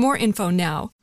more info now.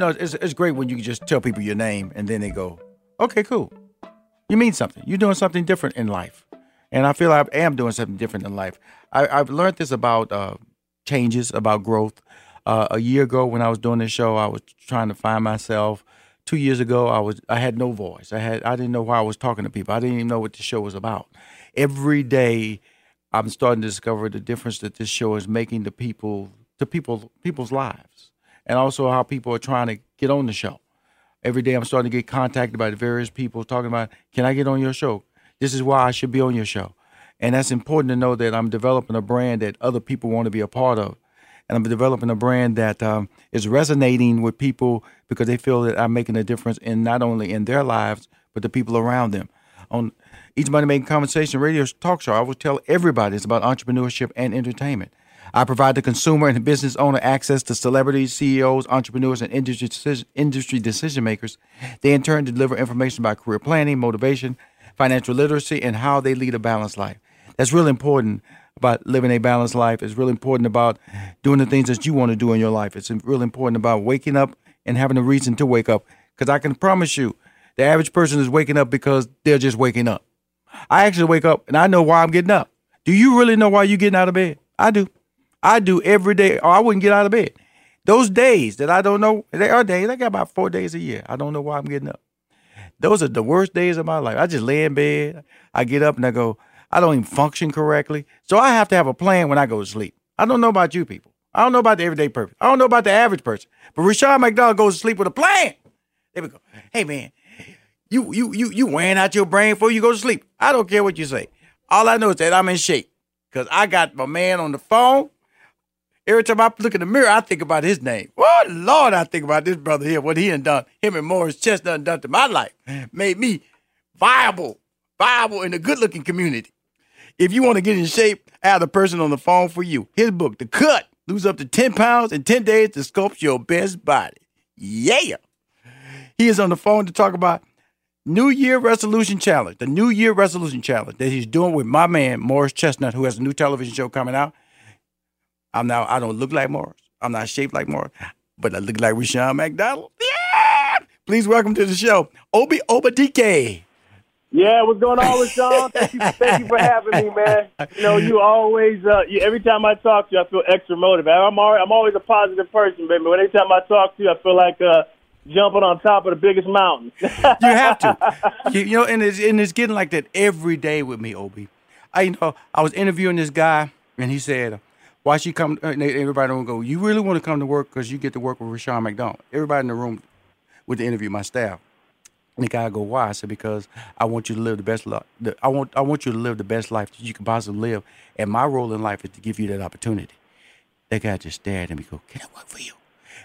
No, it's, it's great when you can just tell people your name and then they go, okay, cool. You mean something. You're doing something different in life. And I feel I am doing something different in life. I, have learned this about uh, changes, about growth. Uh, a year ago, when I was doing this show, I was trying to find myself. Two years ago, I was I had no voice. I had I didn't know why I was talking to people. I didn't even know what the show was about. Every day, I'm starting to discover the difference that this show is making to people to people people's lives and also how people are trying to get on the show. Every day I'm starting to get contacted by the various people talking about, can I get on your show? This is why I should be on your show. And that's important to know that I'm developing a brand that other people want to be a part of. And I'm developing a brand that um, is resonating with people because they feel that I'm making a difference in not only in their lives, but the people around them. On each Money Making Conversation radio talk show, I will tell everybody it's about entrepreneurship and entertainment. I provide the consumer and the business owner access to celebrities, CEOs, entrepreneurs, and industry decision, industry decision makers. They in turn deliver information about career planning, motivation, financial literacy, and how they lead a balanced life. That's really important about living a balanced life. It's really important about doing the things that you want to do in your life. It's really important about waking up and having a reason to wake up. Because I can promise you, the average person is waking up because they're just waking up. I actually wake up and I know why I'm getting up. Do you really know why you're getting out of bed? I do. I do every day, or I wouldn't get out of bed. Those days that I don't know, they are days. I got about four days a year. I don't know why I'm getting up. Those are the worst days of my life. I just lay in bed. I get up and I go, I don't even function correctly. So I have to have a plan when I go to sleep. I don't know about you people. I don't know about the everyday person. I don't know about the average person. But Rushion McDonald goes to sleep with a plan. There we go. Hey man, you you you you wearing out your brain before you go to sleep. I don't care what you say. All I know is that I'm in shape. Cause I got my man on the phone Every time I look in the mirror, I think about his name. Oh Lord, I think about this brother here, what he done done. Him and Morris Chestnut done to my life. Made me viable, viable in the good looking community. If you want to get in shape, I have the person on the phone for you. His book, The Cut, lose up to 10 pounds in 10 days to sculpt your best body. Yeah. He is on the phone to talk about New Year Resolution Challenge, the New Year Resolution Challenge that he's doing with my man, Morris Chestnut, who has a new television show coming out. I'm now, I don't look like Morris. I'm not shaped like Morris, but I look like Rushion McDonald. Yeah! Please welcome to the show, Obi Obadike. Yeah, what's going on Sean? Thank you, thank you for having me, man. You know, you always, uh, you, every time I talk to you, I feel extra motivated. I'm always, I'm always a positive person, baby. But anytime I talk to you, I feel like uh, jumping on top of the biggest mountain. you have to, you, you, know, and it's and it's getting like that every day with me, Obi. I you know I was interviewing this guy, and he said, "Why she come?" Uh, everybody don't go. You really want to come to work because you get to work with Rushion McDonald. Everybody in the room with the interview, my staff. And the guy go, why? I said, because I want you to live the best life. I want I want you to live the best life that you can possibly live. And my role in life is to give you that opportunity. That guy just stared at me, go, can I work for you?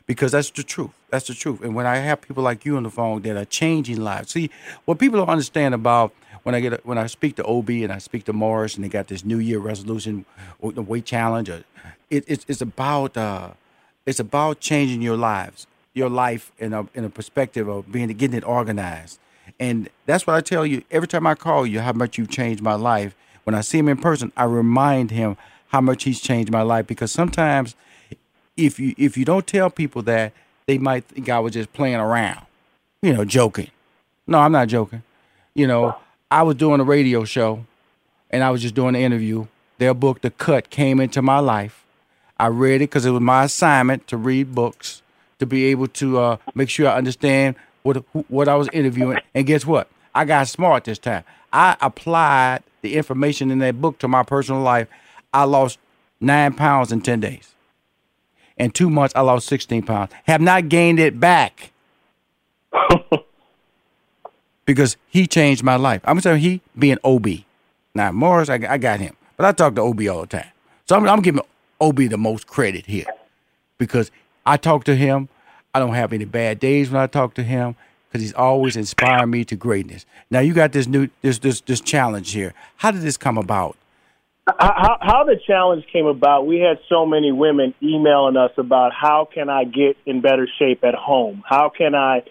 Because that's the truth. That's the truth. And when I have people like you on the phone that are changing lives, see what people don't understand about when I get when I speak to Obi and I speak to Morris and they got this New Year resolution, or the weight challenge, or it, it's it's about uh, it's about changing your lives your life in a in a perspective of being getting it organized. And that's what I tell you every time I call you how much you've changed my life. When I see him in person, I remind him how much he's changed my life because sometimes if you if you don't tell people that, they might think I was just playing around, you know, joking. No, I'm not joking. You know, I was doing a radio show and I was just doing an interview. Their book, The Cut, came into my life. I read it because it was my assignment to read books to be able to uh, make sure I understand what what I was interviewing. And guess what? I got smart this time. I applied the information in that book to my personal life. I lost nine pounds in ten days. In two months, I lost sixteen pounds. Have not gained it back. because he changed my life. I'm saying he being Obi. Now Morris, I, I got him, but I talk to Obi all the time. So I'm, I'm giving Obi the most credit here because I talk to him. I don't have any bad days when I talk to him because he's always inspiring me to greatness. Now you got this new this this this challenge here. How did this come about? How, how the challenge came about? We had so many women emailing us about how can I get in better shape at home? How can I?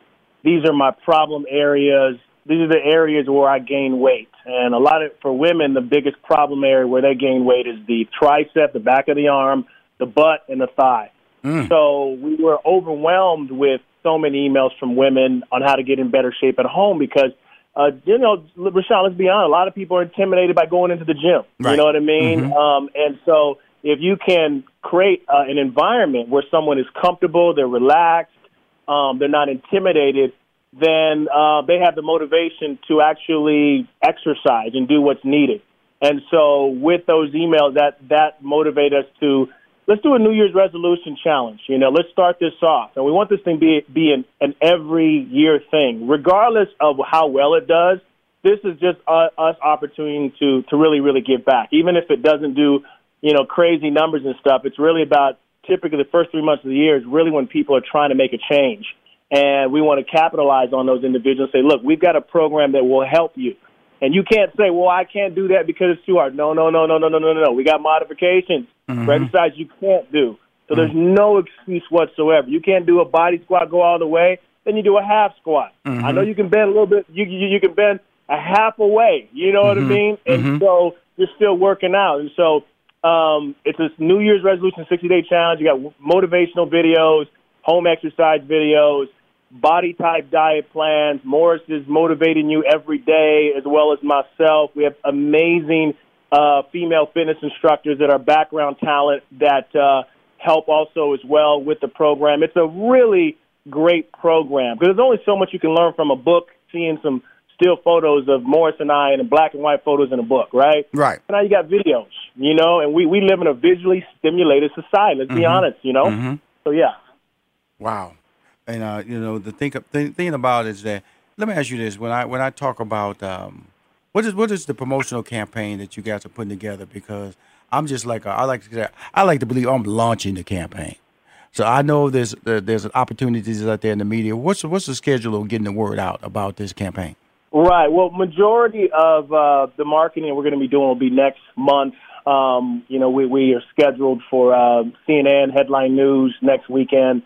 These are my problem areas. These are the areas where I gain weight. And a lot of for women, the biggest problem area where they gain weight is the tricep, the back of the arm, the butt, and the thigh. Mm. So we were overwhelmed with so many emails from women on how to get in better shape at home because, uh, you know, Rushion, let's be honest, a lot of people are intimidated by going into the gym. Right. You know what I mean? Mm-hmm. Um, and so if you can create uh, an environment where someone is comfortable, they're relaxed, um, they're not intimidated, then uh, they have the motivation to actually exercise and do what's needed. And so with those emails, that that motivate us to let's do a New Year's resolution challenge. You know, let's start this off, and we want this thing to be be an, an every year thing, regardless of how well it does. This is just uh, us opportunity to to really really give back, even if it doesn't do you know crazy numbers and stuff. It's really about typically the first three months of the year is really when people are trying to make a change. And we want to capitalize on those individuals. And say, look, we've got a program that will help you. And you can't say, well, I can't do that because it's too hard. No, no, no, no, no, no, no, no. We got modifications mm-hmm. for exercise you can't do. So mm-hmm. there's no excuse whatsoever. You can't do a body squat, go all the way. Then you do a half squat. Mm-hmm. I know you can bend a little bit. You, you, you can bend a half away. You know what I mm-hmm. mean? And mm-hmm. so you're still working out. And so um, it's this New Year's resolution 60 day challenge. You got motivational videos, home exercise videos body type diet plans. Morris is motivating you every day, as well as myself. We have amazing uh, female fitness instructors that are background talent that uh, help also as well with the program. It's a really great program because there's only so much you can learn from a book, seeing some still photos of Morris and I and black and white photos in a book, right? Right. And now you got videos, you know, and we, we live in a visually stimulated society, let's mm-hmm. be honest, you know? Mm-hmm. So, yeah. Wow. And uh, you know, the thing the thing about it is that let me ask you this: when I when I talk about um, what is what is the promotional campaign that you guys are putting together? Because I'm just like a, I like to I like to believe I'm launching the campaign. So I know there's uh, there's opportunities out there in the media. What's what's the schedule of getting the word out about this campaign? Right. Well, majority of uh, the marketing we're going to be doing will be next month. Um, you know, we, we are scheduled for uh, CNN headline news next weekend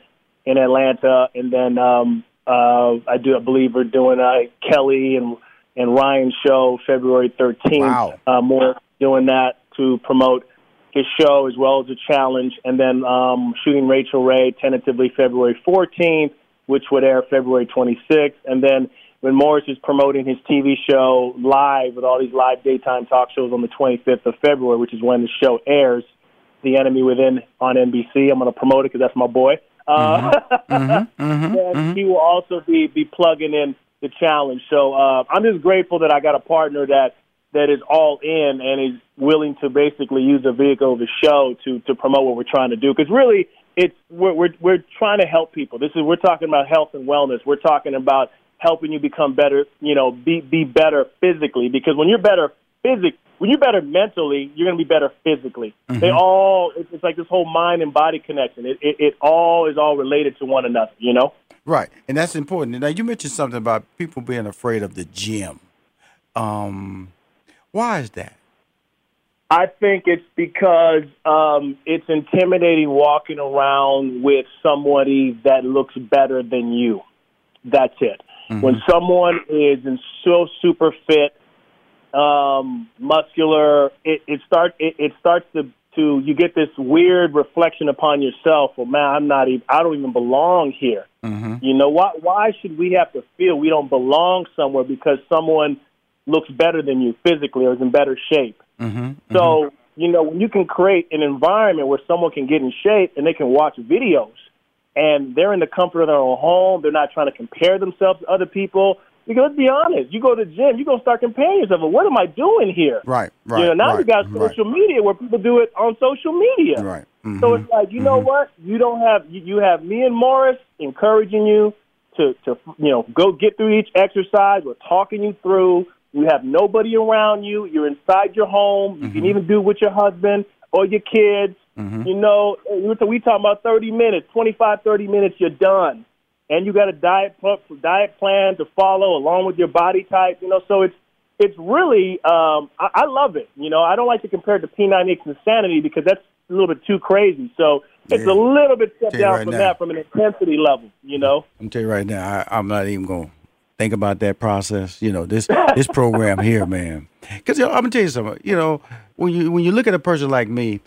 in Atlanta, and then um, uh, I do I believe we're doing uh, Kelly and and Ryan's show February 13th. Wow. Uh, more doing that to promote his show as well as a challenge, and then um, shooting Rachael Ray tentatively February 14th, which would air February 26th, and then when Morris is promoting his TV show live with all these live daytime talk shows on the 25th of February, which is when the show airs, The Enemy Within on NBC. I'm going to promote it because that's my boy. Uh, Mm-hmm. and mm-hmm. he will also be be plugging in the challenge. So uh, I'm just grateful that I got a partner that that is all in and is willing to basically use the vehicle of the show to to promote what we're trying to do. Because really, it's we're, we're we're trying to help people. This is we're talking about health and wellness. We're talking about helping you become better. You know, be be better physically. Because when you're better physically, when you're better mentally, you're going to be better physically. They all it's, like this whole mind and body connection. It, it it all is all related to one another. You know. Right, and that's important. Now you mentioned something about people being afraid of the gym. Um, why is that? I think it's because um, it's intimidating walking around with somebody that looks better than you. That's it. When someone is in so super fit, um, muscular, it, it starts it, it starts to to you get this weird reflection upon yourself. Well, man, I'm not even. I don't even belong here. You know why? Why should we have to feel we don't belong somewhere because someone looks better than you physically or is in better shape? Mm-hmm. So, you know, when you can create an environment where someone can get in shape and they can watch videos and they're in the comfort of their own home, they're not trying to compare themselves to other people. Because let's be honest, you go to the gym, you're going to start comparing yourself. Well, what am I doing here? Right, right. You know, now right, you got right, social media where people do it on social media. Right. Mm-hmm. So it's mm-hmm, like, you know mm-hmm. what? You don't have you, you have me and Morris encouraging you to to you know go get through each exercise. We're talking you through. You have nobody around you. You're inside your home. You can mm-hmm. even do it with your husband or your kids. You know, we we talking about 30 minutes, 25, 30 minutes. You're done, and you got a diet diet plan to follow along with your body type. You know, so it's it's really um, I, I love it. You know, I don't like to compare it to P90X Insanity because that's a little bit too crazy. So it's Yeah. a little bit step down right from now. that, from an intensity level. You know. I'm telling you right now, I, I'm not even going to think about that process. You know, this this program here, man. Because you know, I'm gonna tell you something. You know, when you when you look at a person like me,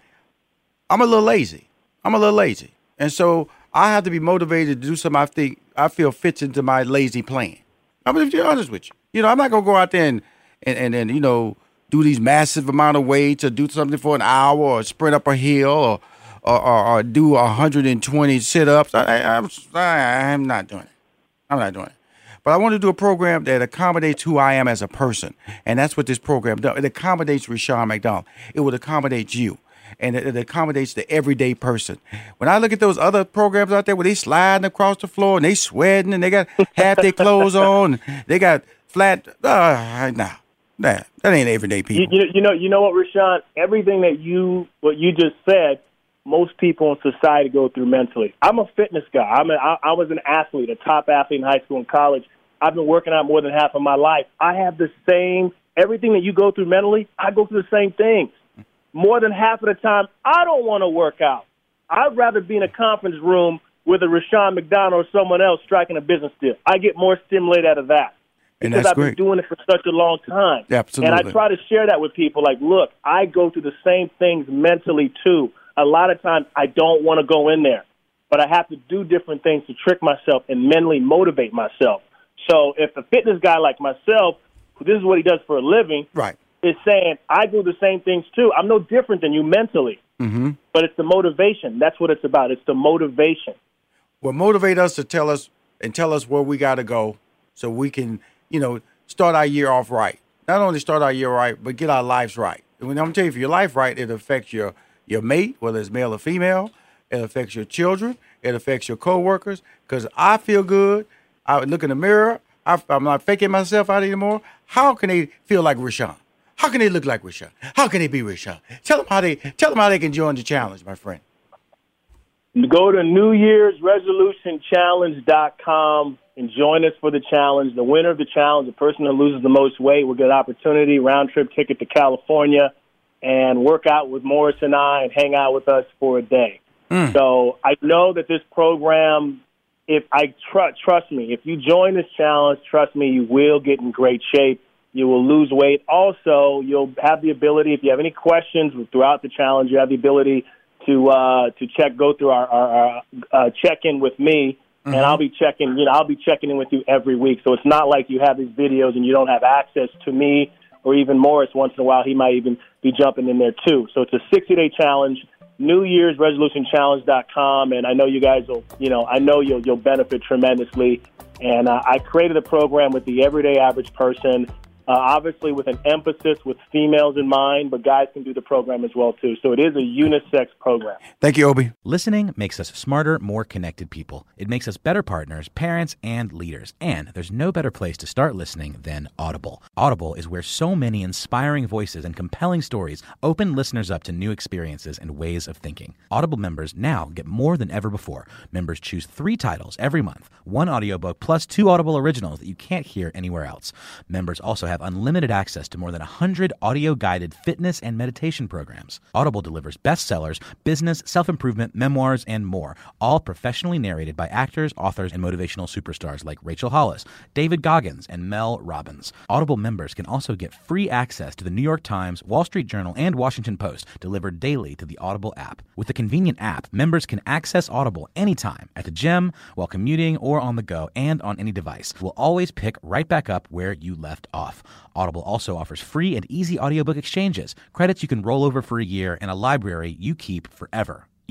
I'm a little lazy. I'm a little lazy, and so I have to be motivated to do something I think I feel fits into my lazy plan. I'm gonna be honest with you. You know, I'm not gonna go out there and and and, and you know do these massive amount of weights or do something for an hour or sprint up a hill or or, or, or do 120 sit-ups. I, I, I'm I'm not doing it. I'm not doing it. But I want to do a program that accommodates who I am as a person. And that's what this program does. It accommodates Rushion McDonald. It would accommodate you. And it, it accommodates the everyday person. When I look at those other programs out there where they sliding across the floor and they sweating and they got half their clothes on, they got flat, uh, nah, nah, that ain't everyday people. you, you know, you know what, Rushion? Everything that you what you just said, most people in society go through mentally. I'm a fitness guy. I'm a, I, I was an athlete, a top athlete in high school and college. I've been working out more than half of my life. I have the same everything that you go through mentally. I go through the same things. More than half of the time, I don't want to work out. I'd rather be in a conference room with a Rushion McDonald or someone else striking a business deal. I get more stimulated out of that And because I've great. been doing it for such a long time. Absolutely. And I try to share that with people. Like, look, I go through the same things mentally too. A lot of times, I don't want to go in there, but I have to do different things to trick myself and mentally motivate myself. So, if a fitness guy like myself, who this is what he does for a living, Right. Is saying, I do the same things too. I'm no different than you mentally. Mm-hmm. But it's the motivation. That's what it's about. It's the motivation. will motivate us to tell us and tell us where we got to go so we can, you know, start our year off right. Not only start our year right, but get our lives right. And when I'm gonna tell you, if your life right, it affects your your mate, whether it's male or female. It affects your children. It affects your coworkers. Because I feel good. I look in the mirror. I, I'm not faking myself out anymore. How can they feel like Rushion? How can they look like Rushion? How can they be Rushion? Tell them how they tell them how they can join the challenge, my friend. Go to New Year's Resolution Challenge.com and join us for the challenge. The winner of the challenge, the person that loses the most weight, will get an opportunity, round trip ticket to California, and work out with Morris and I and hang out with us for a day. Mm. So I know that this program, if I tr- trust me, if you join this challenge, trust me, you will get in great shape. You will lose weight. Also, you'll have the ability, if you have any questions throughout the challenge, you have the ability to uh, to check, go through our, our, our uh, check in with me Mm-hmm. and I'll be checking. You know, I'll be checking in with you every week. So it's not like you have these videos and you don't have access to me or even Morris. Once in a while, he might even be jumping in there too. So it's a 60 day challenge. New Year's Resolution Challenge.com, and I know you guys will. You know, I know you'll you'll benefit tremendously. And uh, I created a program with the everyday average person uh, obviously with an emphasis with females in mind, but guys can do the program as well too. So it is a unisex program. Thank you, Obi. Listening makes us smarter, more connected people. It makes us better partners, parents, and leaders. And there's no better place to start listening than Audible. Audible is where so many inspiring voices and compelling stories open listeners up to new experiences and ways of thinking. Audible members now get more than ever before. Members choose three titles every month, one audiobook plus two Audible originals that you can't hear anywhere else. Members also have unlimited access to more than 100 audio guided fitness and meditation programs. Audible delivers bestsellers, business, self improvement, memoirs, and more, all professionally narrated by actors, authors, and motivational superstars like Rachel Hollis, David Goggins, and Mel Robbins. Audible members can also get free access to the New York Times, Wall Street Journal, and Washington Post delivered daily to the Audible app. With the convenient app, members can access Audible anytime at the gym, while commuting, or on the go, and on any device. We'll always pick right back up where you left Audible also offers free and easy audiobook exchanges, credits you can roll over for a year, and a library you keep forever